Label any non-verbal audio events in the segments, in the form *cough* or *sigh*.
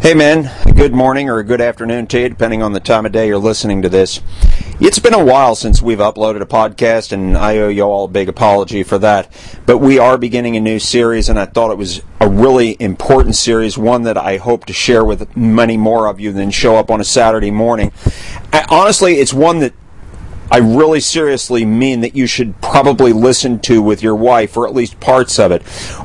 Hey, men. Good morning or a good afternoon to you, depending on the time of day you're listening to this. It's been a while since we've uploaded a podcast, and I owe you all a big apology for that. But we are beginning a new series, and I thought it was a really important series, one that I hope to share with many more of you than show up on a Saturday morning. Honestly, it's one that I really seriously mean that you should probably listen to with your wife, or at least parts of it.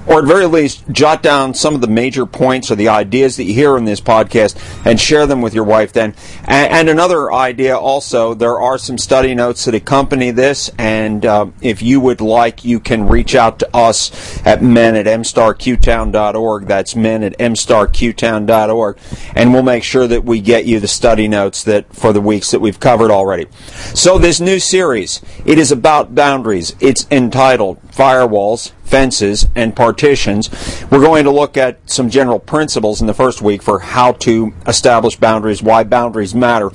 Or at very least, jot down some of the major points or the ideas that you hear in this podcast and share them with your wife then. And, another idea also, there are some study notes that accompany this, and uh, if you would like, you can reach out to us at men at mstarqtown.org. That's men at mstarqtown.org. And we'll make sure that we get you the study notes that for the weeks that we've covered already. So this this new series. It is about boundaries. It's entitled Firewalls, Fences, and Partitions. We're going to look at some general principles in the first week for how to establish boundaries, why boundaries matter,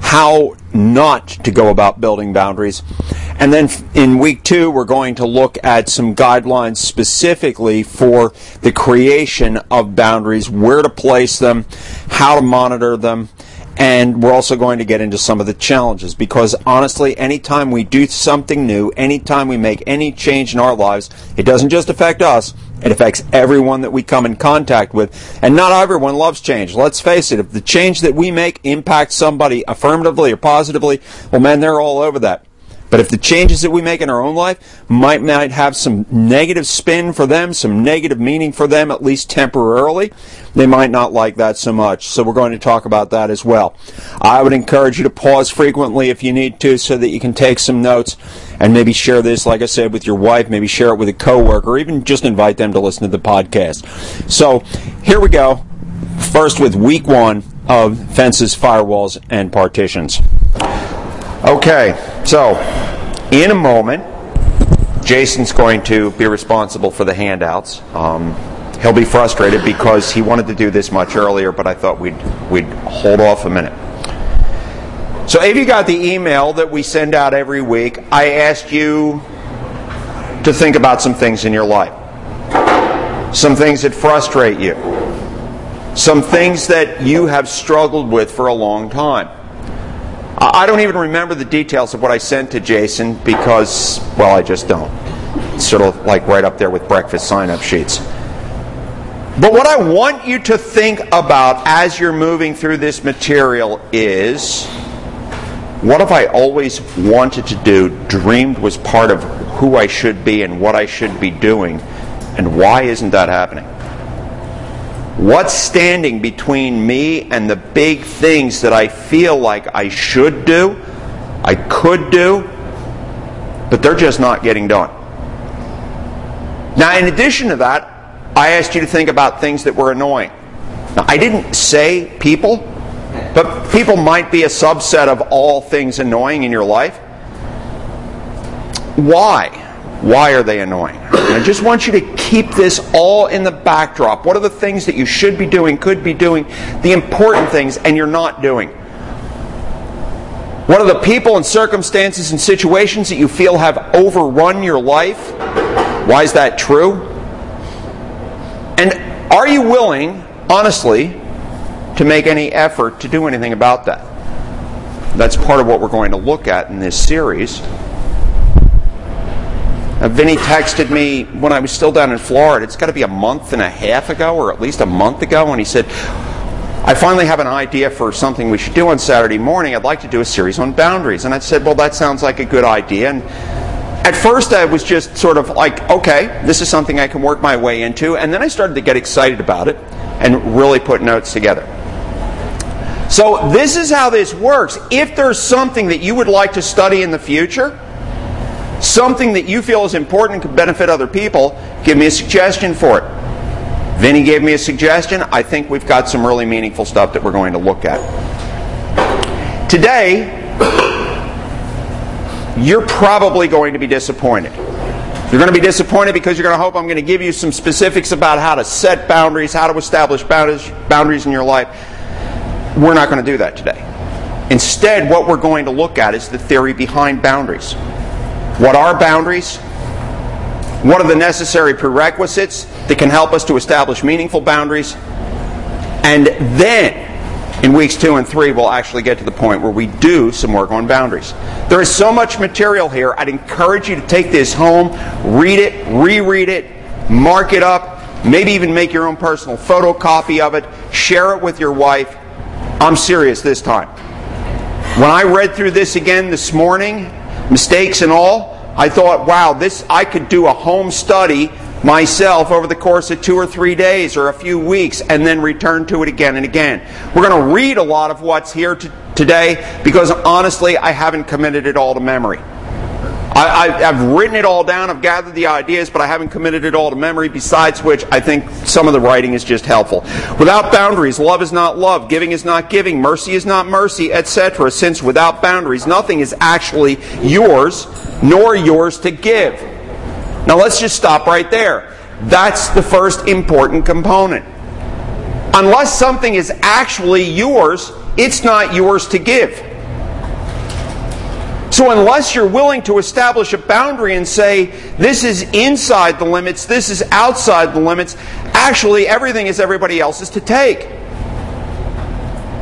how not to go about building boundaries. And then in week two, we're going to look at some guidelines specifically for the creation of boundaries, where to place them, how to monitor them, and we're also going to get into some of the challenges because honestly, anytime we do something new, anytime we make any change in our lives, it doesn't just affect us, it affects everyone that we come in contact with. And not everyone loves change. Let's face it, if the change that we make impacts somebody affirmatively or positively, well, man, they're all over that. But if the changes that we make in our own life might, might have some negative spin for them, some negative meaning for them, at least temporarily, they might not like that so much. So we're going to talk about that as well. I would encourage you to pause frequently if you need to so that you can take some notes and maybe share this, like I said, with your wife, maybe share it with a coworker, or even just invite them to listen to the podcast. So here we go. First with week one of fences, firewalls, and partitions. Okay, so in a moment, Jason's going to be responsible for the handouts. Um, he'll be frustrated because he wanted to do this much earlier, but I thought we'd we'd hold off a minute. So if you got the email that we send out every week, I asked you to think about some things in your life. Some things that frustrate you. Some things that you have struggled with for a long time. I don't even remember the details of what I sent to Jason because, well, I just don't. It's sort of like right up there with breakfast sign up sheets. But what I want you to think about as you're moving through this material is what have I always wanted to do, dreamed was part of who I should be and what I should be doing, and why isn't that happening? What's standing between me and the big things that I feel like I should do, I could do, but they're just not getting done? Now, in addition to that, I asked you to think about things that were annoying. Now, I didn't say people, but people might be a subset of all things annoying in your life. Why? Why are they annoying? And I just want you to keep this all in the backdrop. What are the things that you should be doing, could be doing, the important things, and you're not doing? What are the people and circumstances and situations that you feel have overrun your life? Why is that true? And are you willing, honestly, to make any effort to do anything about that? That's part of what we're going to look at in this series. Uh, Vinny texted me when I was still down in Florida. It's got to be a month and a half ago, or at least a month ago, and he said, I finally have an idea for something we should do on Saturday morning. I'd like to do a series on boundaries. And I said, Well, that sounds like a good idea. And at first, I was just sort of like, Okay, this is something I can work my way into. And then I started to get excited about it and really put notes together. So, this is how this works. If there's something that you would like to study in the future, something that you feel is important and could benefit other people, give me a suggestion for it. Vinny gave me a suggestion. I think we've got some really meaningful stuff that we're going to look at. Today, you're probably going to be disappointed. You're going to be disappointed because you're going to hope I'm going to give you some specifics about how to set boundaries, how to establish boundaries in your life. We're not going to do that today. Instead, what we're going to look at is the theory behind boundaries. What are boundaries? What are the necessary prerequisites that can help us to establish meaningful boundaries? And then, in weeks two and three, we'll actually get to the point where we do some work on boundaries. There is so much material here. I'd encourage you to take this home, read it, reread it, mark it up, maybe even make your own personal photocopy of it, share it with your wife. I'm serious this time. When I read through this again this morning, mistakes and all, I thought, wow, this I could do a home study myself over the course of two or three days or a few weeks and then return to it again and again. We're going to read a lot of what's here today because honestly, I haven't committed it all to memory. I, have written it all down, I've gathered the ideas, but I haven't committed it all to memory, besides which I think some of the writing is just helpful. Without boundaries, love is not love, giving is not giving, mercy is not mercy, etc. Since without boundaries, nothing is actually yours, nor yours to give. Now let's just stop right there. That's the first important component. Unless something is actually yours, it's not yours to give. So, unless you're willing to establish a boundary and say, this is inside the limits, this is outside the limits, actually everything is everybody else's to take.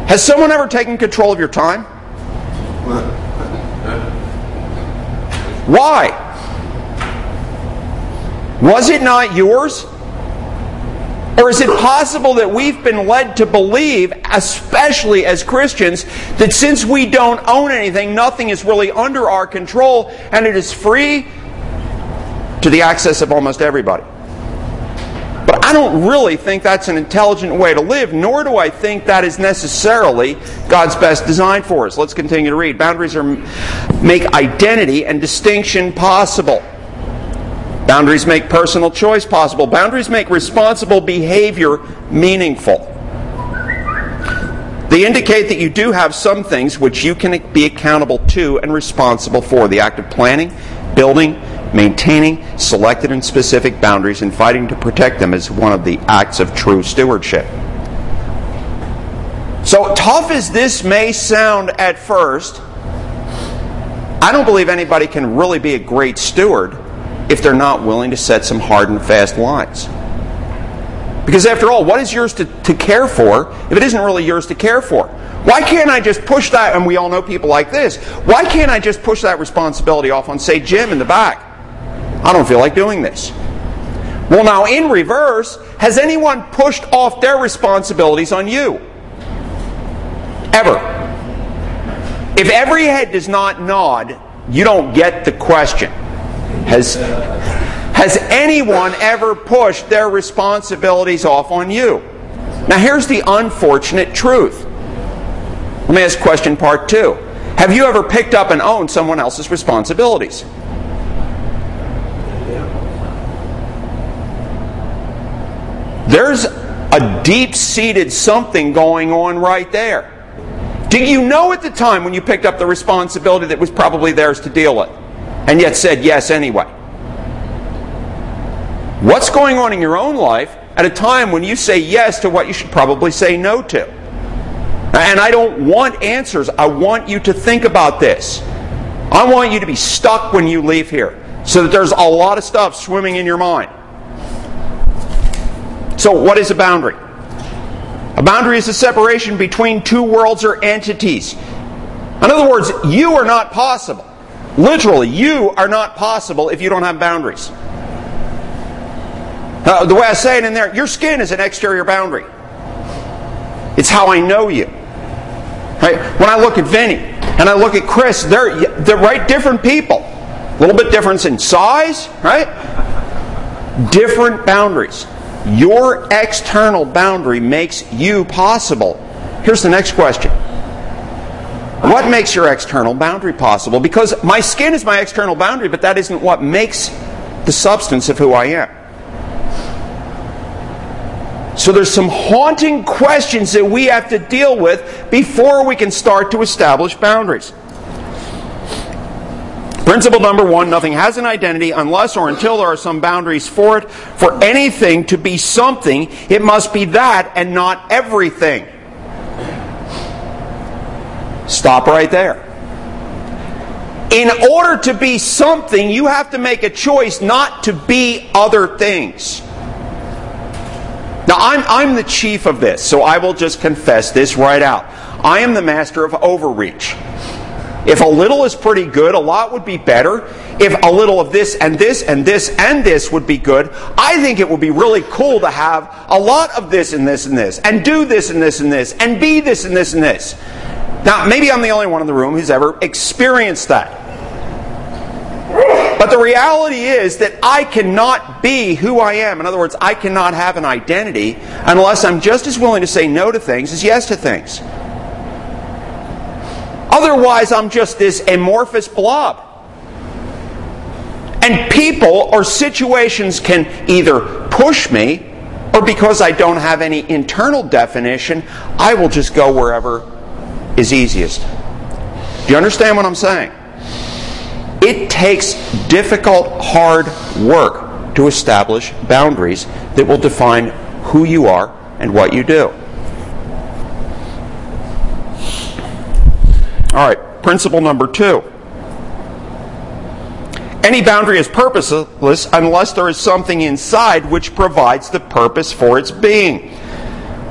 Has someone ever taken control of your time? Why? Was it not yours? Or is it possible that we've been led to believe, especially as Christians, that since we don't own anything, nothing is really under our control and it is free to the access of almost everybody? But I don't really think that's an intelligent way to live, nor do I think that is necessarily God's best design for us. Let's continue to read. Boundaries are, make identity and distinction possible. Boundaries make personal choice possible. Boundaries make responsible behavior meaningful. They indicate that you do have some things which you can be accountable to and responsible for. The act of planning, building, maintaining selected and specific boundaries and fighting to protect them is one of the acts of true stewardship. So, tough as this may sound at first, I don't believe anybody can really be a great steward if they're not willing to set some hard and fast lines. Because after all, what is yours to, to care for if it isn't really yours to care for? Why can't I just push that? And we all know people like this. Why can't I just push that responsibility off on, say, Jim in the back? I don't feel like doing this. Well, now, in reverse, has anyone pushed off their responsibilities on you? Ever. If every head does not nod, you don't get the question. Has, has anyone ever pushed their responsibilities off on you? Now, here's the unfortunate truth. Let me ask question part two. Have you ever picked up and owned someone else's responsibilities? There's a deep seated something going on right there. Did you know at the time when you picked up the responsibility that was probably theirs to deal with? And yet said yes anyway. What's going on in your own life at a time when you say yes to what you should probably say no to? And I don't want answers. I want you to think about this. I want you to be stuck when you leave here so that there's a lot of stuff swimming in your mind. So, what is a boundary? A boundary is a separation between two worlds or entities. In other words, you are not possible. Literally, you are not possible if you don't have boundaries. Uh, the way I say it in there, your skin is an exterior boundary. It's how I know you. Right? When I look at Vinny and I look at Chris, they're, they're right different people. A little bit difference in size, right? Different boundaries. Your external boundary makes you possible. Here's the next question what makes your external boundary possible? Because my skin is my external boundary, but that isn't what makes the substance of who I am. So there's some haunting questions that we have to deal with before we can start to establish boundaries. Principle number one nothing has an identity unless or until there are some boundaries for it. For anything to be something, it must be that and not everything. Stop right there. In order to be something, you have to make a choice not to be other things. Now, I'm, I'm the chief of this, so I will just confess this right out. I am the master of overreach. If a little is pretty good, a lot would be better. If a little of this and this and this and this would be good, I think it would be really cool to have a lot of this and this and this, and do this and this and this, and be this and this and this. Now, maybe I'm the only one in the room who's ever experienced that. But the reality is that I cannot be who I am. In other words, I cannot have an identity unless I'm just as willing to say no to things as yes to things. Otherwise, I'm just this amorphous blob. And people or situations can either push me, or because I don't have any internal definition, I will just go wherever is easiest. Do you understand what I'm saying? It takes difficult, hard work to establish boundaries that will define who you are and what you do. All right, principle number two. Any boundary is purposeless unless there is something inside which provides the purpose for its being.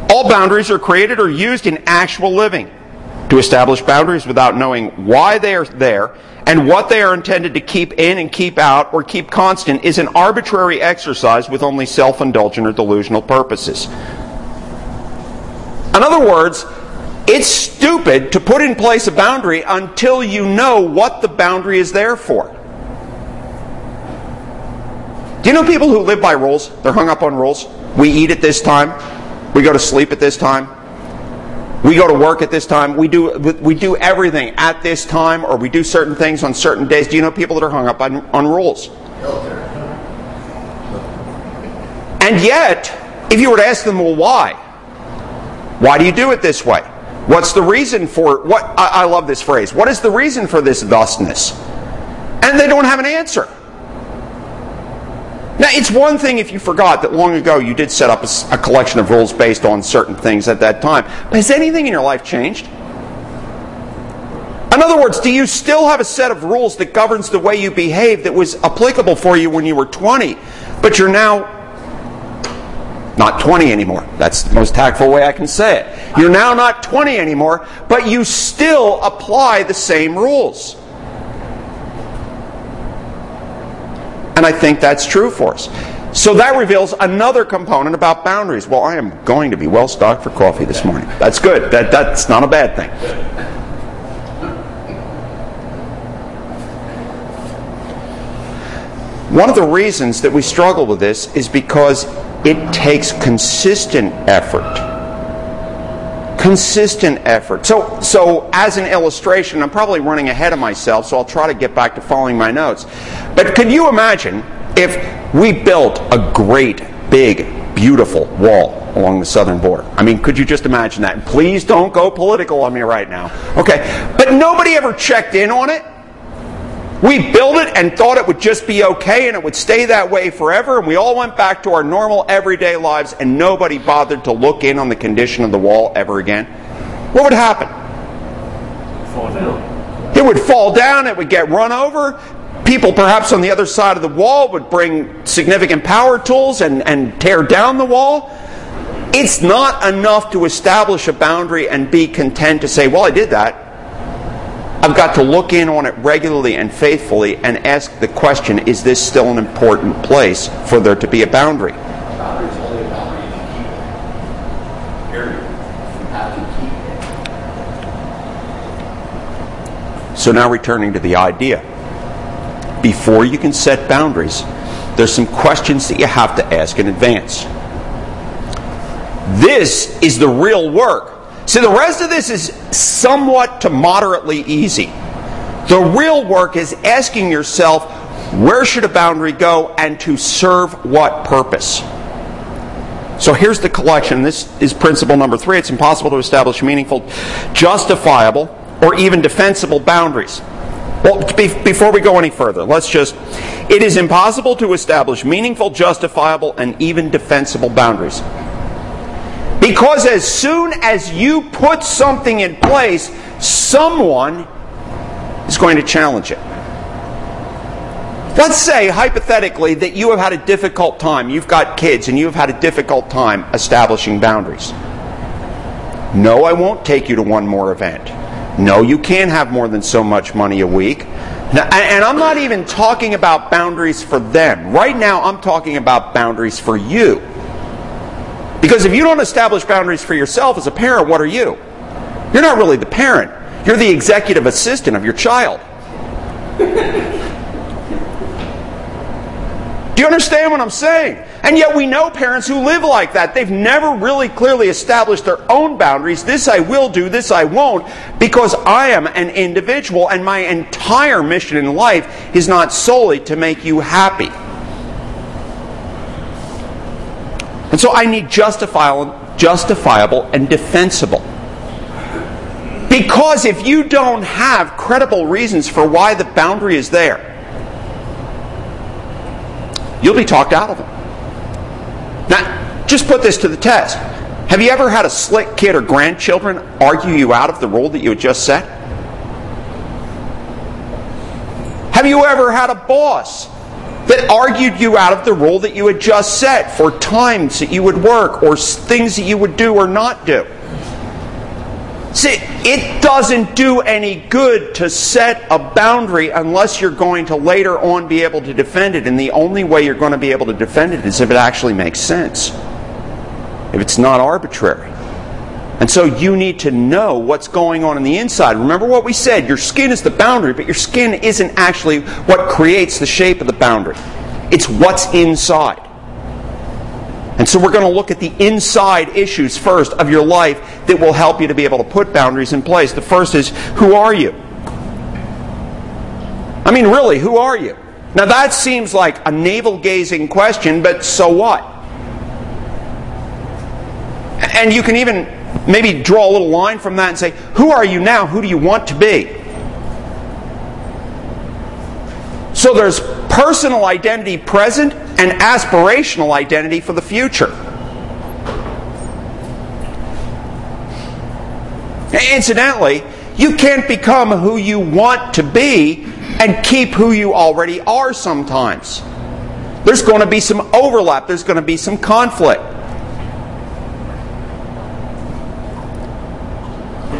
All boundaries are created or used in actual living. To establish boundaries without knowing why they are there and what they are intended to keep in and keep out or keep constant is an arbitrary exercise with only self indulgent or delusional purposes. In other words, it's stupid to put in place a boundary until you know what the boundary is there for. Do you know people who live by rules? They're hung up on rules. We eat at this time. We go to sleep at this time. We go to work at this time. We do we do everything at this time, or we do certain things on certain days. Do you know people that are hung up on, on rules? And yet, if you were to ask them, well, why? Why do you do it this way? What's the reason for what? I, I love this phrase. What is the reason for this thusness? And they don't have an answer. Now, it's one thing if you forgot that long ago you did set up a, a, collection of rules based on certain things at that time. But has anything in your life changed? In other words, do you still have a set of rules that governs the way you behave that was applicable for you when you were 20, but you're now not 20 anymore. That's the most tactful way I can say it. You're now not 20 anymore, but you still apply the same rules. And I think that's true for us. So that reveals another component about boundaries. Well, I am going to be well stocked for coffee this morning. That's good. That, that's not a bad thing. One of the reasons that we struggle with this is because it takes consistent effort. Consistent effort. So, so as an illustration, I'm probably running ahead of myself, so I'll try to get back to following my notes. But could you imagine if we built a great, big, beautiful wall along the southern border? I mean, could you just imagine that? Please don't go political on me right now. Okay. But nobody ever checked in on it. We built it and thought it would just be okay and it would stay that way forever, and we all went back to our normal everyday lives, and nobody bothered to look in on the condition of the wall ever again. What would happen? Fall down. It would fall down, it would get run over. People, perhaps on the other side of the wall, would bring significant power tools and, and tear down the wall. It's not enough to establish a boundary and be content to say, well, I did that. I've got to look in on it regularly and faithfully and ask the question is this still an important place for there to be a boundary? So now returning to the idea. Before you can set boundaries, there's some questions that you have to ask in advance. This is the real work See, the rest of this is somewhat to moderately easy. The real work is asking yourself, where should a boundary go and to serve what purpose? So here's the collection. This is principle number three. It's impossible to establish meaningful, justifiable, or even defensible boundaries. Well, before we go any further, let's just. It is impossible to establish meaningful, justifiable, and even defensible boundaries. Because as soon as you put something in place, someone is going to challenge it. Let's say, hypothetically, that you have had a difficult time. You've got kids and you've had a difficult time establishing boundaries. No, I won't take you to one more event. No, you can't have more than so much money a week. Now, and I'm not even talking about boundaries for them. Right now, I'm talking about boundaries for you. Because if you don't establish boundaries for yourself as a parent, what are you? You're not really the parent, you're the executive assistant of your child. Do you understand what I'm saying? And yet we know parents who live like that. They've never really clearly established their own boundaries. This I will do, this I won't, because I am an individual and my entire mission in life is not solely to make you happy. And so I need justifiable, justifiable and defensible. Because if you don't have credible reasons for why the boundary is there, you'll be talked out of it. Now, just put this to the test. Have you ever had a slick kid or grandchildren argue you out of the rule that you had just set? Have you ever had a boss that argued you out of the rule that you had just set for times that you would work or things that you would do or not do? See, it doesn't do any good to set a boundary unless you're going to later on be able to defend it. And the only way you're going to be able to defend it is if it actually makes sense, if it's not arbitrary. And so you need to know what's going on in the inside. Remember what we said your skin is the boundary, but your skin isn't actually what creates the shape of the boundary, it's what's inside. And so we're going to look at the inside issues first of your life that will help you to be able to put boundaries in place. The first is who are you? I mean, really, who are you? Now that seems like a navel gazing question, but so what? And you can even maybe draw a little line from that and say, who are you now? Who do you want to be? So there's personal identity present and aspirational identity for the future. Incidentally, you can't become who you want to be and keep who you already are sometimes. There's going to be some overlap, there's going to be some conflict.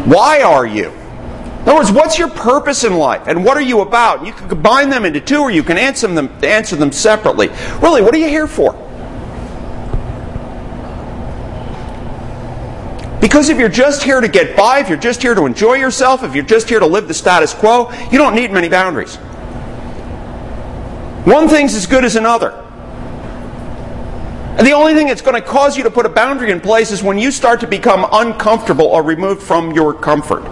Why are you? In other words, what's your purpose in life and what are you about? You can combine them into two or you can answer them, answer them separately. Really, what are you here for? Because if you're just here to get by, if you're just here to enjoy yourself, if you're just here to live the status quo, you don't need many boundaries. One thing's as good as another. And the only thing that's going to cause you to put a boundary in place is when you start to become uncomfortable or removed from your comfort.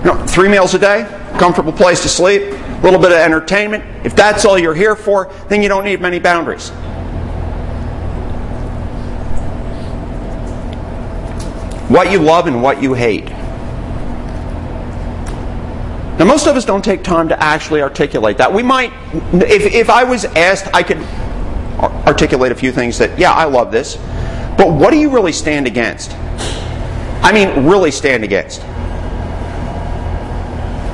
You know, three meals a day, comfortable place to sleep, a little bit of entertainment. If that's all you're here for, then you don't need many boundaries. What you love and what you hate. Now, most of us don't take time to actually articulate that. We might, if, if I was asked, I could articulate a few things that, yeah, I love this. But what do you really stand against? I mean, really stand against.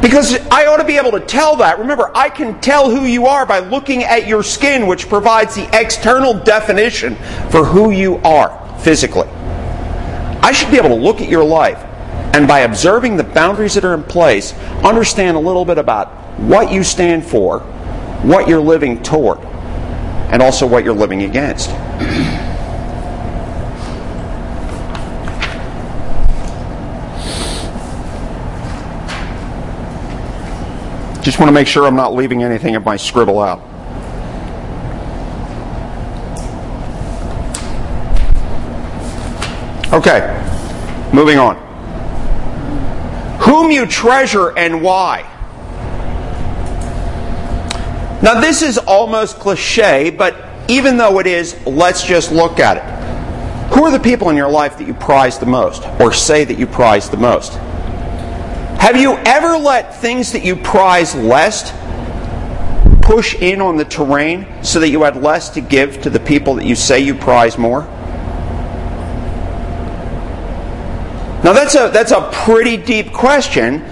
Because I ought to be able to tell that. Remember, I can tell who you are by looking at your skin, which provides the external definition for who you are physically. I should be able to look at your life and by observing the boundaries that are in place, understand a little bit about what you stand for, what you're living toward, and also what you're living against. Just want to make sure I'm not leaving anything of my scribble out. Okay, moving on. Whom you treasure and why. Now, this is almost cliche, but even though it is, let's just look at it. Who are the people in your life that you prize the most, or say that you prize the most? Have you ever let things that you prize less push in on the terrain so that you had less to give to the people that you say you prize more? Now that's a that's a pretty deep question.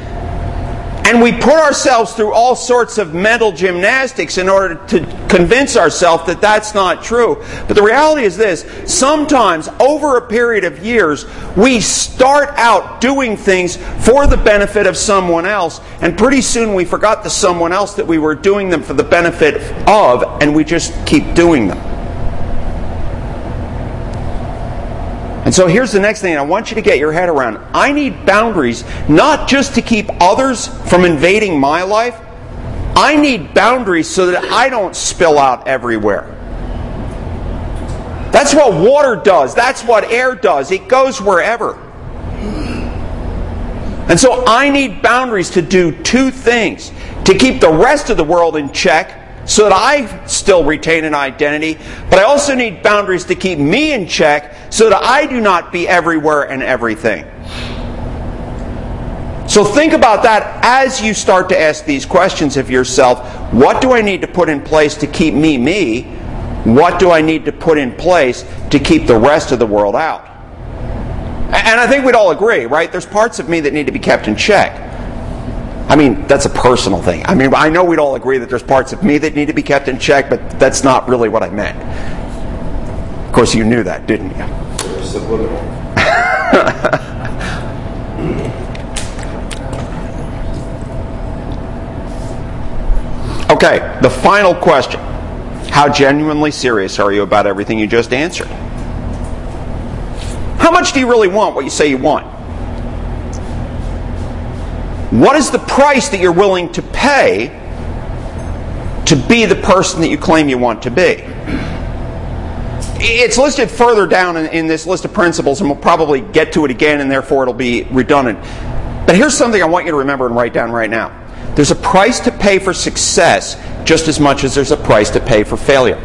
And we put ourselves through all sorts of mental gymnastics in order to convince ourselves that that's not true. But the reality is this sometimes, over a period of years, we start out doing things for the benefit of someone else, and pretty soon we forgot the someone else that we were doing them for the benefit of, and we just keep doing them. And so here's the next thing I want you to get your head around. I need boundaries not just to keep others from invading my life, I need boundaries so that I don't spill out everywhere. That's what water does, that's what air does. It goes wherever. And so I need boundaries to do two things to keep the rest of the world in check so that I still retain an identity, but I also need boundaries to keep me in check so that I do not be everywhere and everything. So think about that as you start to ask these questions of yourself. What do I need to put in place to keep me me? What do I need to put in place to keep the rest of the world out? And I think we'd all agree, right? There's parts of me that need to be kept in check. I mean, that's a personal thing. I mean, I know we'd all agree that there's parts of me that need to be kept in check, but that's not really what I meant. Of course, you knew that, didn't you? *laughs* okay, the final question. How genuinely serious are you about everything you just answered? How much do you really want what you say you want? What is the price that you're willing to pay to be the person that you claim you want to be? It's listed further down in, in, this list of principles, and we'll probably get to it again, and therefore it'll be redundant. But here's something I want you to remember and write down right now there's a price to pay for success just as much as there's a price to pay for failure.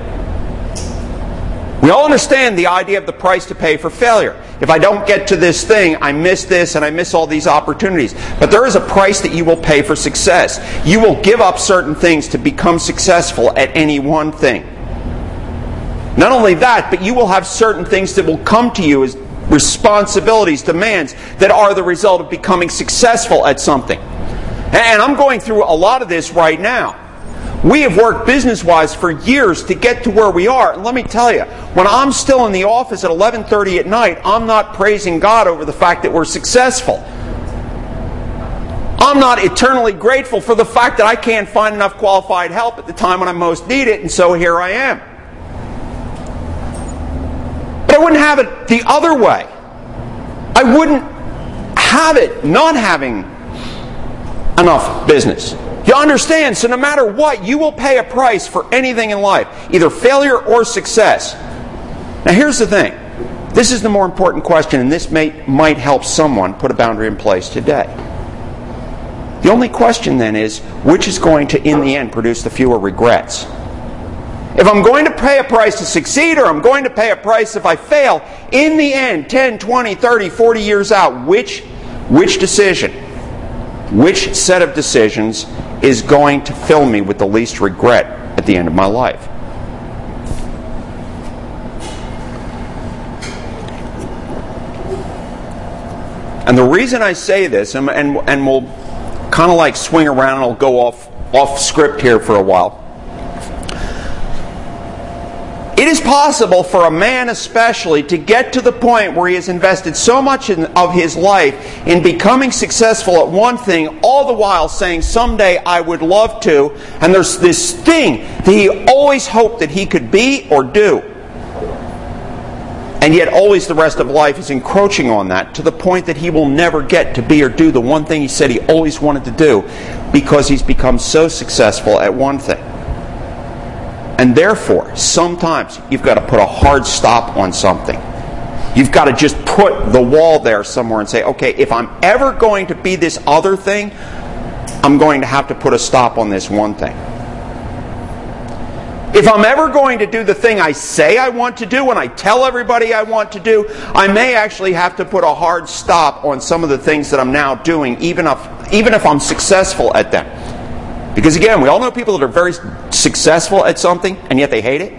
We all understand the idea of the price to pay for failure. If I don't get to this thing, I miss this and I miss all these opportunities. But there is a price that you will pay for success. You will give up certain things to become successful at any one thing. Not only that, but you will have certain things that will come to you as responsibilities, demands that are the result of becoming successful at something. And I'm going through a lot of this right now. We have worked business wise for years to get to where we are. And let me tell you, when I'm still in the office at 11:30 at night, I'm not praising God over the fact that we're successful. I'm not eternally grateful for the fact that I can't find enough qualified help at the time when I most need it, and so here I am. But I wouldn't have it the other way. I wouldn't have it not having enough business. You understand? So, no matter what, you will pay a price for anything in life, either failure or success. Now, here's the thing this is the more important question, and this may, might help someone put a boundary in place today. The only question then is which is going to, in the end, produce the fewer regrets? If I'm going to pay a price to succeed or I'm going to pay a price if I fail, in the end, 10, 20, 30, 40 years out, which, which decision, which set of decisions is going to fill me with the least regret at the end of my life. And the reason I say this, and, and, and we'll kind of like swing around and I'll go off, off script here for a while. It is possible for a man, especially, to get to the point where he has invested so much in, of his life in becoming successful at one thing, all the while saying, Someday I would love to. And there's this thing that he always hoped that he could be or do. And yet, always the rest of life is encroaching on that to the point that he will never get to be or do the one thing he said he always wanted to do because he's become so successful at one thing. And therefore, sometimes you've got to put a hard stop on something. You've got to just put the wall there somewhere and say, okay, if I'm ever going to be this other thing, I'm going to have to put a stop on this one thing. If I'm ever going to do the thing I say I want to do and I tell everybody I want to do, I may actually have to put a hard stop on some of the things that I'm now doing, even if, even if I'm successful at them. Because again, we all know people that are very successful at something and yet they hate it.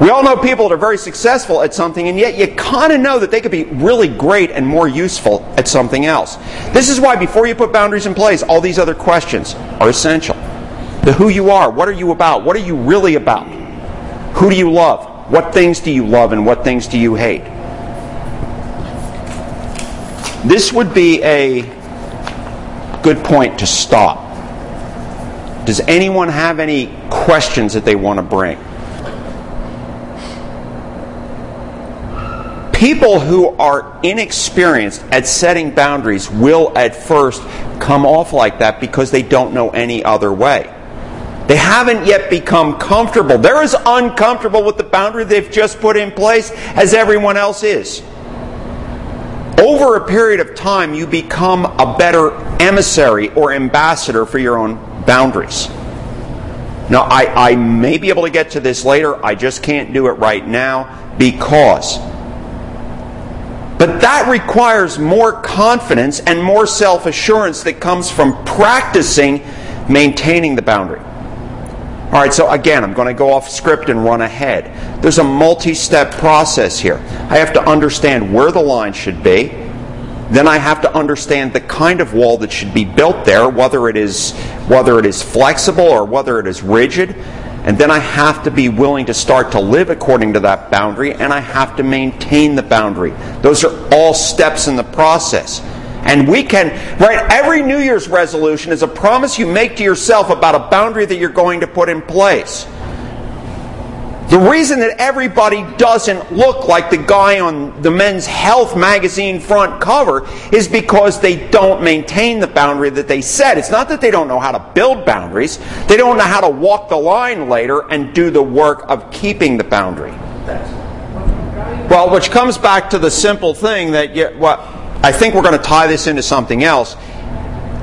We all know people that are very successful at something, and yet you kind of know that they could be really great and more useful at something else. This is why, before you put boundaries in place, all these other questions are essential. The who you are, what are you about, what are you really about, who do you love, what things do you love, and what things do you hate. This would be a good point to stop. Does anyone have any questions that they want to bring? People who are inexperienced at setting boundaries will at first come off like that because they don't know any other way. They haven't yet become comfortable. They're as uncomfortable with the boundary they've just put in place as everyone else is. Over a period of time, you become a better emissary or ambassador for your own boundaries. Now, I, I may be able to get to this later. I just can't do it right now because but that requires more confidence and more self assurance that comes from practicing maintaining the boundary. All right, so again, I'm going to go off script and run ahead. There's a multi step process here. I have to understand where the line should be. Then I have to understand the kind of wall that should be built there, whether it is, whether it is flexible or whether it is rigid. And then I have to be willing to start to live according to that boundary, and I have to maintain the boundary. Those are all steps in the process. And we can, right, every New Year's resolution is a promise you make to yourself about a boundary that you're going to put in place. The reason that everybody doesn't look like the guy on the Men's Health magazine front cover is because they don't maintain the boundary that they set. It's not that they don't know how to build boundaries, they don't know how to walk the line later and do the work of keeping the boundary. Well, which comes back to the simple thing that you, what I think we're going to tie this into something else.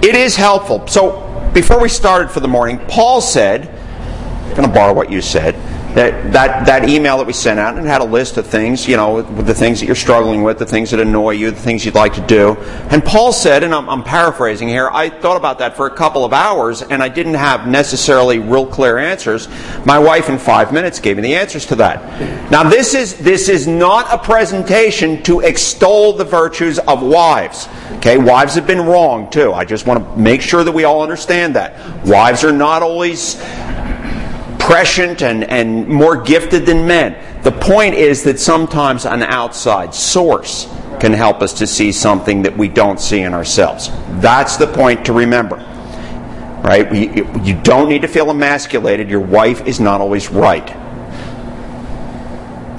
It is helpful. So, before we started for the morning, Paul said, I'm going to borrow what you said that, that, that email that we sent out and had a list of things, you know, the things that you're struggling with, the things that annoy you, the things you'd like to do. And Paul said, and I'm, I'm paraphrasing here, I thought about that for a couple of hours and I didn't have necessarily real clear answers. My wife in five minutes gave me the answers to that. Now this is, this is not a presentation to extol the virtues of wives. Okay, wives have been wrong too. I just want to make sure that we all understand that. Wives are not always prescient and, and more gifted than men. The point is that sometimes an outside source can help us to see something that we don't see in ourselves. That's the point to remember. Right? You, don't need to feel emasculated. Your wife is not always right.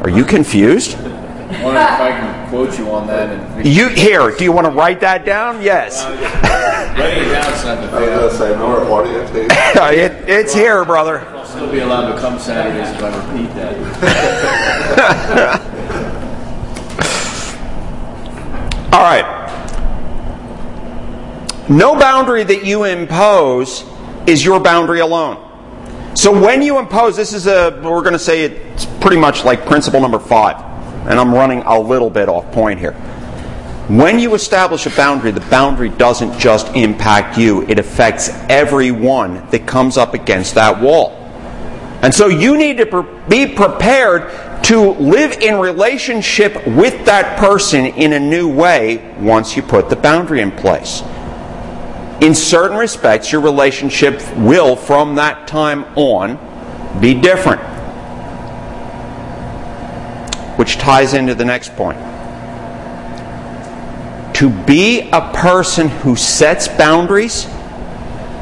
Are you confused? I wonder if I can quote you on that. And you here? Do you want to write that down? Yes. *laughs* Writing it down something. I was going to say more audio tape. it, it's here, brother. I'll still be allowed to come Saturdays if I repeat that. *laughs* All right. No boundary that you impose is your boundary alone. So when you impose, this is a, we're going to say it's pretty much like principle number five and I'm running a little bit off point here. When you establish a boundary, the boundary doesn't just impact you, it affects everyone that comes up against that wall. And so you need to be prepared to live in relationship with that person in a new way once you put the boundary in place. In certain respects, your relationship will, from that time on, be different which ties into the next point. To be a person who sets boundaries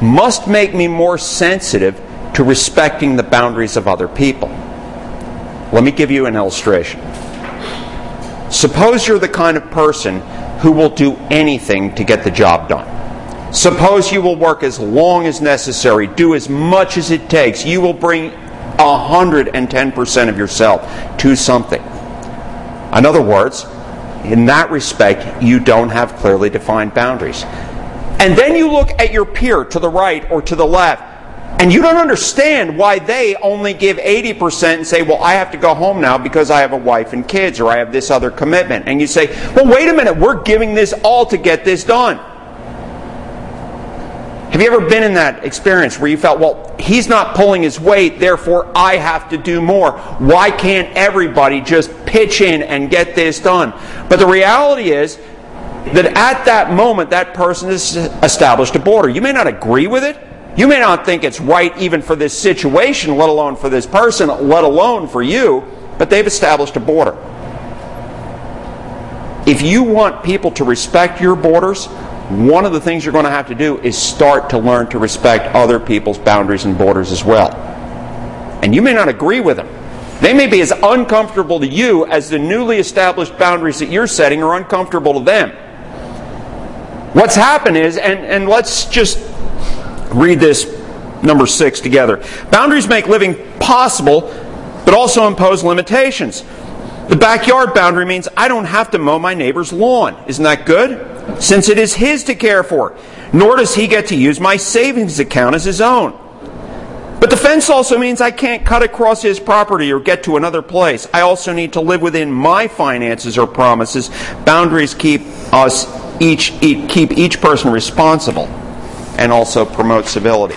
must make me more sensitive to respecting the boundaries of other people. Let me give you an illustration. Suppose you're the kind of person who will do anything to get the job done. Suppose you will work as long as necessary, do as much as it takes. You will bring 110% of yourself to something. In other words, in that respect, you don't have clearly defined boundaries. And then you look at your peer to the right or to the left, and you don't understand why they only give 80% and say, Well, I have to go home now because I have a wife and kids, or I have this other commitment. And you say, Well, wait a minute, we're giving this all to get this done. Have you ever been in that experience where you felt, well, he's not pulling his weight, therefore I have to do more? Why can't everybody just pitch in and get this done? But the reality is that at that moment, that person has established a border. You may not agree with it. You may not think it's right even for this situation, let alone for this person, let alone for you, but they've established a border. If you want people to respect your borders, one of the things you're going to have to do is start to learn to respect other people's boundaries and borders as well. And you may not agree with them. They may be as uncomfortable to you as the newly established boundaries that you're setting are uncomfortable to them. What's happened is, and, and let's just read this number six together. Boundaries make living possible, but also impose limitations. The backyard boundary means I don't have to mow my neighbor's lawn. Isn't that good? since it is his to care for, nor does he get to use my savings account as his own. But the fence also means I can't cut across his property or get to another place. I also need to live within my finances or promises. Boundaries keep us each keep each person responsible and also promote civility.